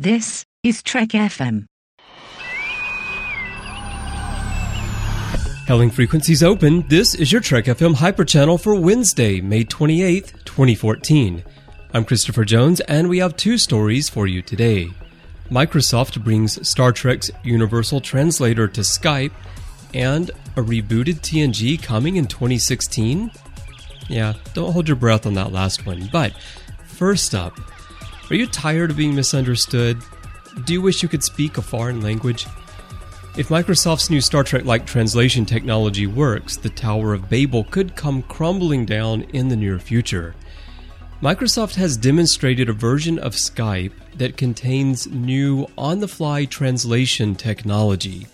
This is Trek FM. Hailing frequencies open. This is your Trek FM Hyperchannel for Wednesday, May 28th, 2014. I'm Christopher Jones, and we have two stories for you today. Microsoft brings Star Trek's Universal Translator to Skype, and a rebooted TNG coming in 2016? Yeah, don't hold your breath on that last one. But first up, are you tired of being misunderstood? Do you wish you could speak a foreign language? If Microsoft's new Star Trek like translation technology works, the Tower of Babel could come crumbling down in the near future. Microsoft has demonstrated a version of Skype that contains new on the fly translation technology.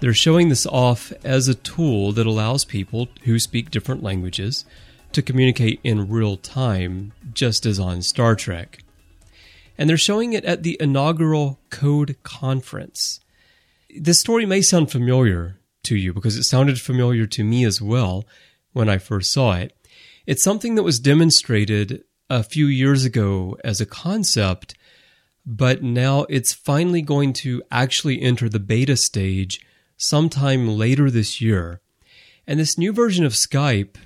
They're showing this off as a tool that allows people who speak different languages to communicate in real time, just as on Star Trek. And they're showing it at the inaugural Code Conference. This story may sound familiar to you because it sounded familiar to me as well when I first saw it. It's something that was demonstrated a few years ago as a concept, but now it's finally going to actually enter the beta stage sometime later this year. And this new version of Skype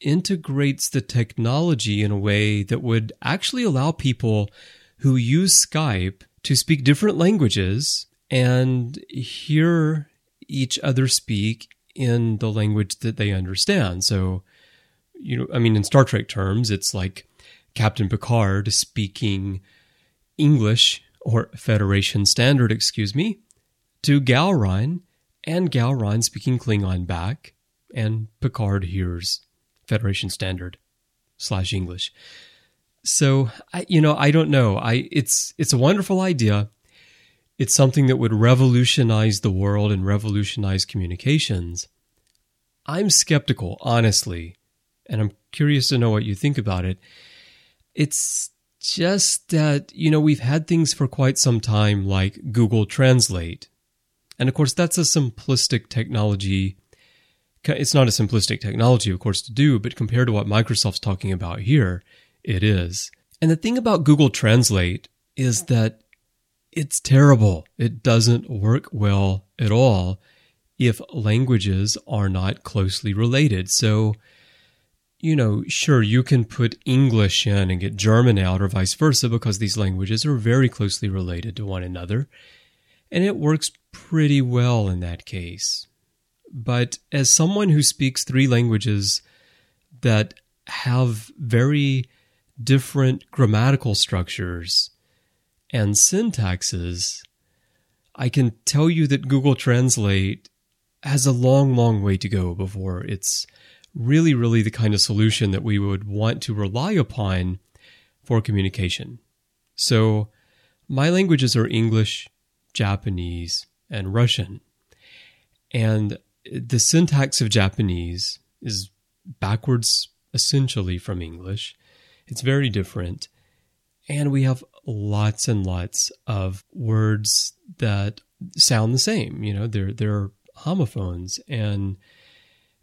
integrates the technology in a way that would actually allow people who use Skype to speak different languages and hear each other speak in the language that they understand. So, you know, I mean, in Star Trek terms, it's like Captain Picard speaking English or Federation Standard, excuse me, to Gowron, and Gowron speaking Klingon back, and Picard hears Federation Standard slash English. So, I, you know, I don't know. I it's it's a wonderful idea. It's something that would revolutionize the world and revolutionize communications. I'm skeptical, honestly, and I'm curious to know what you think about it. It's just that, you know, we've had things for quite some time like Google Translate. And of course, that's a simplistic technology. It's not a simplistic technology, of course, to do, but compared to what Microsoft's talking about here, it is. And the thing about Google Translate is that it's terrible. It doesn't work well at all if languages are not closely related. So, you know, sure, you can put English in and get German out or vice versa because these languages are very closely related to one another. And it works pretty well in that case. But as someone who speaks three languages that have very different grammatical structures and syntaxes, I can tell you that Google Translate has a long, long way to go before it's really, really the kind of solution that we would want to rely upon for communication. So, my languages are English, Japanese, and Russian. And the syntax of Japanese is backwards essentially from English. It's very different. And we have lots and lots of words that sound the same. You know, they're, they're homophones and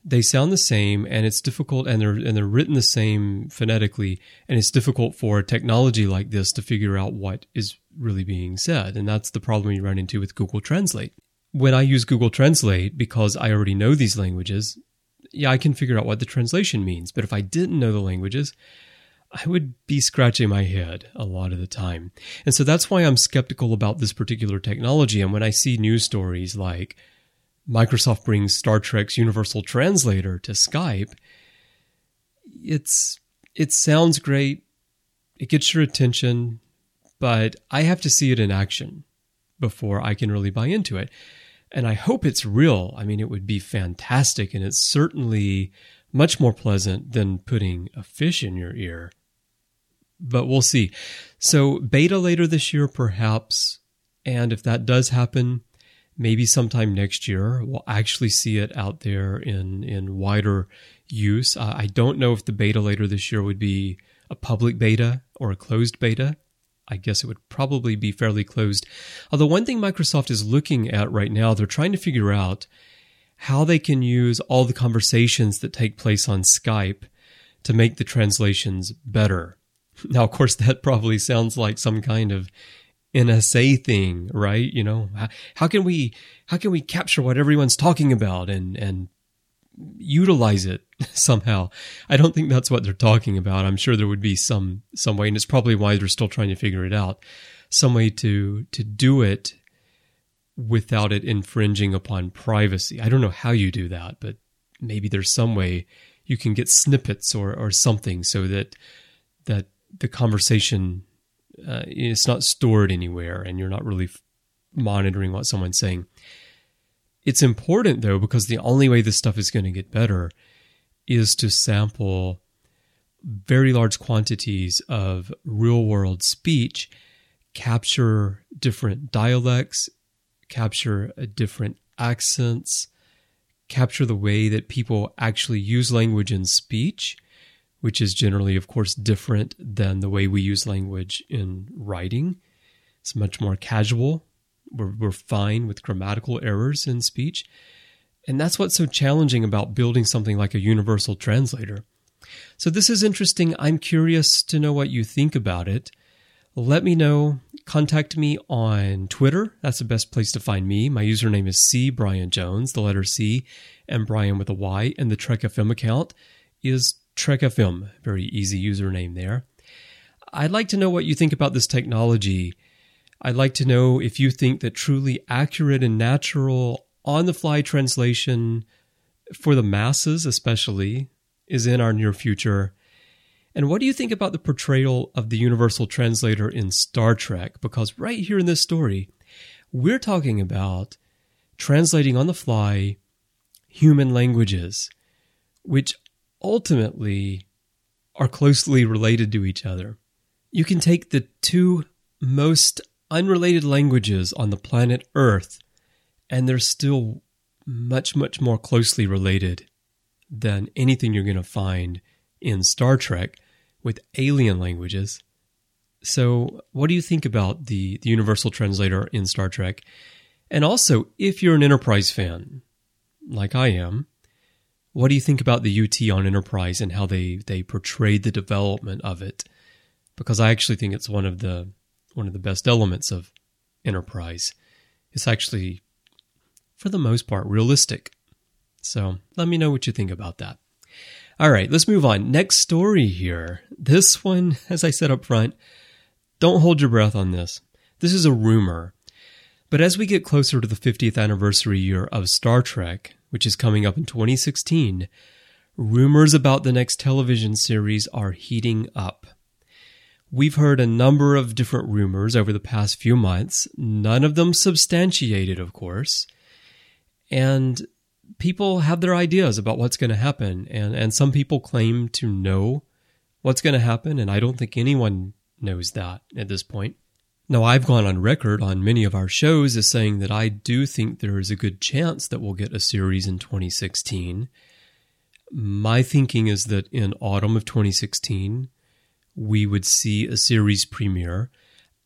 they sound the same and it's difficult and they're and they're written the same phonetically and it's difficult for a technology like this to figure out what is really being said and that's the problem you run into with Google Translate. When I use Google Translate because I already know these languages, yeah, I can figure out what the translation means, but if I didn't know the languages, I would be scratching my head a lot of the time. And so that's why I'm skeptical about this particular technology and when I see news stories like Microsoft brings Star Trek's Universal Translator to Skype, it's it sounds great, it gets your attention, but I have to see it in action before I can really buy into it. And I hope it's real. I mean, it would be fantastic, and it's certainly much more pleasant than putting a fish in your ear. But we'll see. So, beta later this year, perhaps. And if that does happen, maybe sometime next year we'll actually see it out there in in wider use. Uh, I don't know if the beta later this year would be a public beta or a closed beta. I guess it would probably be fairly closed. Although one thing Microsoft is looking at right now, they're trying to figure out how they can use all the conversations that take place on Skype to make the translations better. Now, of course, that probably sounds like some kind of NSA thing, right? You know, how, how can we how can we capture what everyone's talking about and and utilize it somehow? I don't think that's what they're talking about. I'm sure there would be some some way, and it's probably why they're still trying to figure it out. Some way to to do it without it infringing upon privacy. I don't know how you do that, but maybe there's some way you can get snippets or or something so that that the conversation uh, it's not stored anywhere and you're not really f- monitoring what someone's saying. It's important though because the only way this stuff is going to get better is to sample very large quantities of real world speech, capture different dialects, capture different accents, capture the way that people actually use language in speech which is generally, of course, different than the way we use language in writing. It's much more casual. We're, we're fine with grammatical errors in speech. And that's what's so challenging about building something like a universal translator. So, this is interesting. I'm curious to know what you think about it. Let me know. Contact me on Twitter. That's the best place to find me. My username is C Brian Jones, the letter C, and Brian with a Y. And the Trek FM account is Trek FM, very easy username there. I'd like to know what you think about this technology. I'd like to know if you think that truly accurate and natural on the fly translation for the masses, especially, is in our near future. And what do you think about the portrayal of the Universal Translator in Star Trek? Because right here in this story, we're talking about translating on the fly human languages, which ultimately are closely related to each other. You can take the two most unrelated languages on the planet Earth, and they're still much, much more closely related than anything you're going to find in Star Trek with alien languages. So, what do you think about the, the Universal Translator in Star Trek? And also, if you're an Enterprise fan, like I am, what do you think about the UT on Enterprise and how they they portrayed the development of it? Because I actually think it's one of the one of the best elements of Enterprise. It's actually, for the most part, realistic. So let me know what you think about that. All right, let's move on. Next story here. This one, as I said up front, don't hold your breath on this. This is a rumor. But as we get closer to the 50th anniversary year of Star Trek, which is coming up in 2016, rumors about the next television series are heating up. We've heard a number of different rumors over the past few months, none of them substantiated, of course. And people have their ideas about what's going to happen, and, and some people claim to know what's going to happen, and I don't think anyone knows that at this point. Now, I've gone on record on many of our shows as saying that I do think there is a good chance that we'll get a series in 2016. My thinking is that in autumn of 2016, we would see a series premiere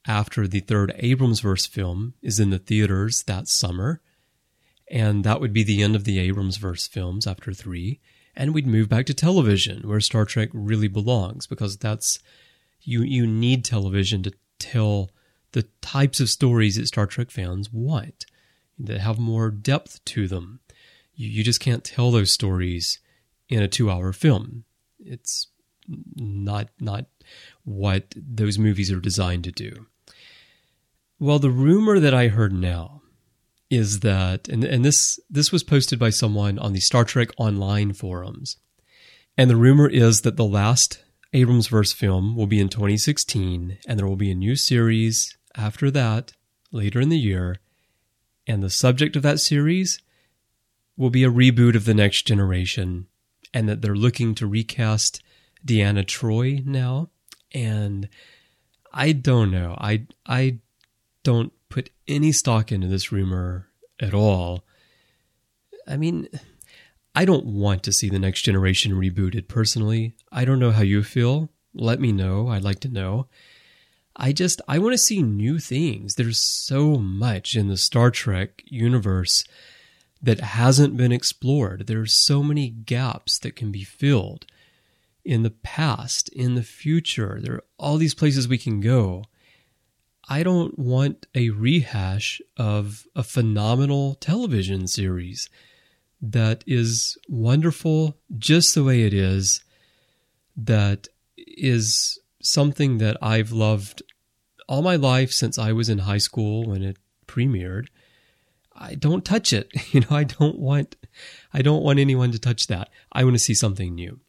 after the third Abramsverse film is in the theaters that summer. And that would be the end of the Abramsverse films after three. And we'd move back to television where Star Trek really belongs because that's you you need television to tell the types of stories that Star Trek fans want that have more depth to them. You, you just can't tell those stories in a two hour film. It's not not what those movies are designed to do. Well, the rumor that I heard now is that, and, and this this was posted by someone on the Star Trek Online forums, and the rumor is that the last Abramsverse film will be in 2016, and there will be a new series after that later in the year, and the subject of that series will be a reboot of The Next Generation, and that they're looking to recast Deanna Troi now. And I don't know. I I don't put any stock into this rumor at all. I mean, I don't want to see The Next Generation rebooted personally. I don't know how you feel. Let me know. I'd like to know. I just I want to see new things. There's so much in the Star Trek universe that hasn't been explored. There's so many gaps that can be filled in the past, in the future. There are all these places we can go. I don't want a rehash of a phenomenal television series that is wonderful just the way it is, that is something that I've loved all my life since I was in high school when it premiered. I don't touch it. You know, I don't want I don't want anyone to touch that. I want to see something new.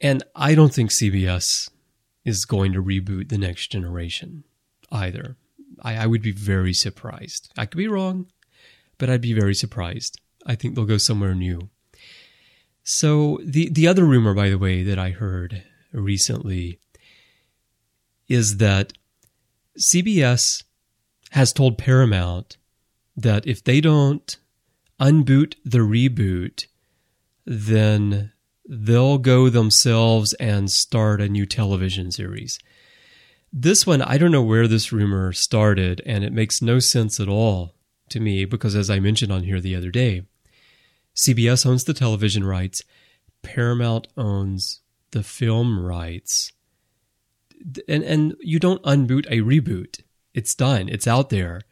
And I don't think CBS is going to reboot the next generation either. I, I would be very surprised. I could be wrong, but I'd be very surprised. I think they'll go somewhere new. So the the other rumor, by the way, that I heard recently is that CBS has told Paramount that if they don't unboot the reboot, then they'll go themselves and start a new television series. This one, I don't know where this rumor started, and it makes no sense at all to me because, as I mentioned on here the other day, CBS owns the television rights, Paramount owns the film rights. And, and you don't unboot a reboot. It's done, it's out there.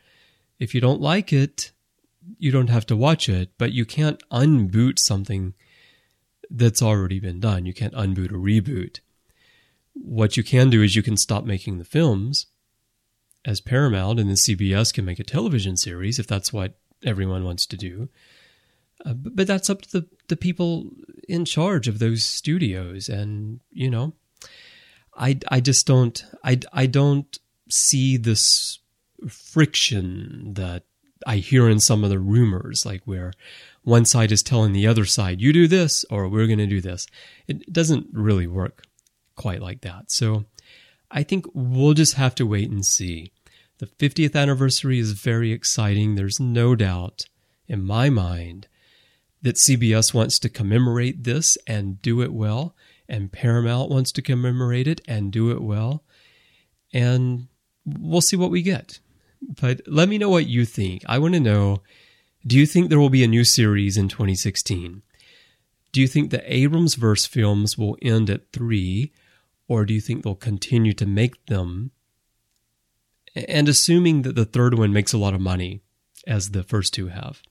If you don't like it, you don't have to watch it, but you can't unboot something that's already been done. You can't unboot a reboot. What you can do is you can stop making the films as Paramount, and then CBS can make a television series if that's what everyone wants to do. Uh, but, but that's up to the, the people in charge of those studios. And, you know, I, I just don't, I, I don't see this friction that I hear in some of the rumors, like where one side is telling the other side, you do this or we're going to do this. It doesn't really work quite like that. So I think we'll just have to wait and see. The 50th anniversary is very exciting. There's no doubt in my mind that CBS wants to commemorate this and do it well, and Paramount wants to commemorate it and do it well. And we'll see what we get. But let me know what you think. I want to know do you think there will be a new series in 2016? Do you think the Abrams verse films will end at three, or do you think they'll continue to make them? And assuming that the third one makes a lot of money, as the first two have.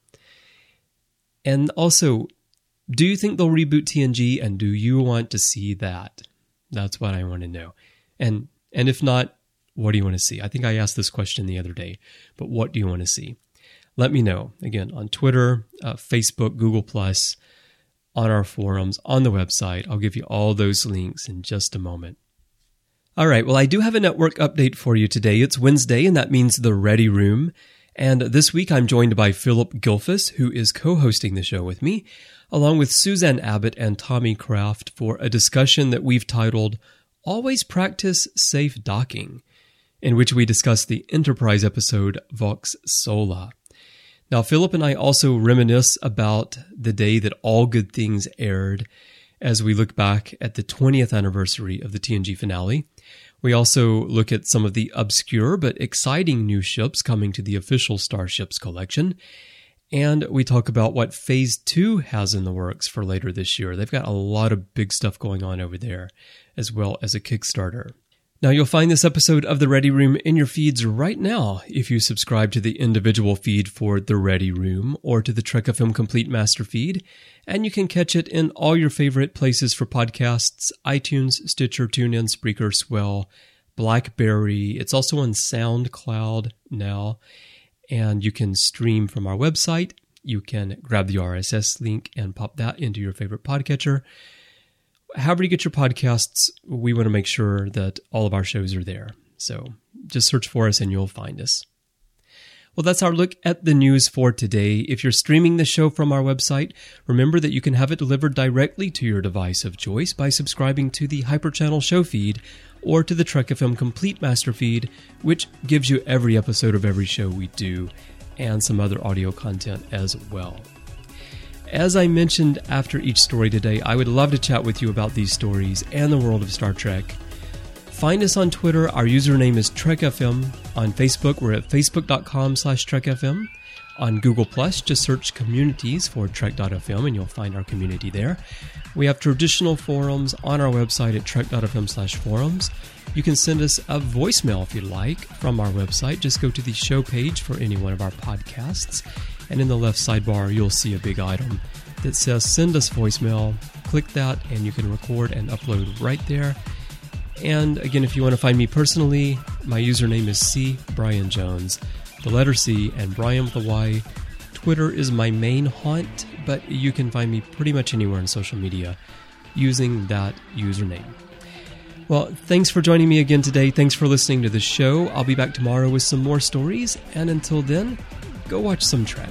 And also, do you think they'll reboot TNG and do you want to see that? That's what I want to know. And and if not, what do you want to see? I think I asked this question the other day, but what do you want to see? Let me know again on Twitter, uh, Facebook, Google Plus, on our forums, on the website. I'll give you all those links in just a moment. All right, well, I do have a network update for you today. It's Wednesday, and that means the Ready Room. And this week I'm joined by Philip Gilfus, who is co hosting the show with me, along with Suzanne Abbott and Tommy Kraft for a discussion that we've titled Always Practice Safe Docking in which we discuss the Enterprise episode Vox Sola. Now, Philip and I also reminisce about the day that All Good Things aired as we look back at the 20th anniversary of the TNG finale. We also look at some of the obscure but exciting new ships coming to the official Starships collection. And we talk about what Phase 2 has in the works for later this year. They've got a lot of big stuff going on over there, as well as a Kickstarter. Now, you'll find this episode of The Ready Room in your feeds right now if you subscribe to the individual feed for The Ready Room or to the Trek FM Complete Master feed. And you can catch it in all your favorite places for podcasts iTunes, Stitcher, TuneIn, Spreaker, Swell, Blackberry. It's also on SoundCloud now. And you can stream from our website. You can grab the RSS link and pop that into your favorite podcatcher however you get your podcasts, we want to make sure that all of our shows are there. So just search for us and you'll find us. Well, that's our look at the news for today. If you're streaming the show from our website, remember that you can have it delivered directly to your device of choice by subscribing to the Hyperchannel show feed or to the Trek FM Complete Master feed, which gives you every episode of every show we do and some other audio content as well. As I mentioned after each story today, I would love to chat with you about these stories and the world of Star Trek. Find us on Twitter. Our username is TrekFM. On Facebook, we're at facebook.com slash TrekFM. On Google Plus, just search communities for Trek.fm and you'll find our community there. We have traditional forums on our website at Trek.fm slash forums. You can send us a voicemail if you like from our website. Just go to the show page for any one of our podcasts, and in the left sidebar, you'll see a big item that says Send Us Voicemail. Click that, and you can record and upload right there. And again, if you want to find me personally, my username is C. Brian Jones, the letter C, and Brian with a Y. Twitter is my main haunt, but you can find me pretty much anywhere on social media using that username. Well, thanks for joining me again today. Thanks for listening to the show. I'll be back tomorrow with some more stories, and until then, go watch some Trek.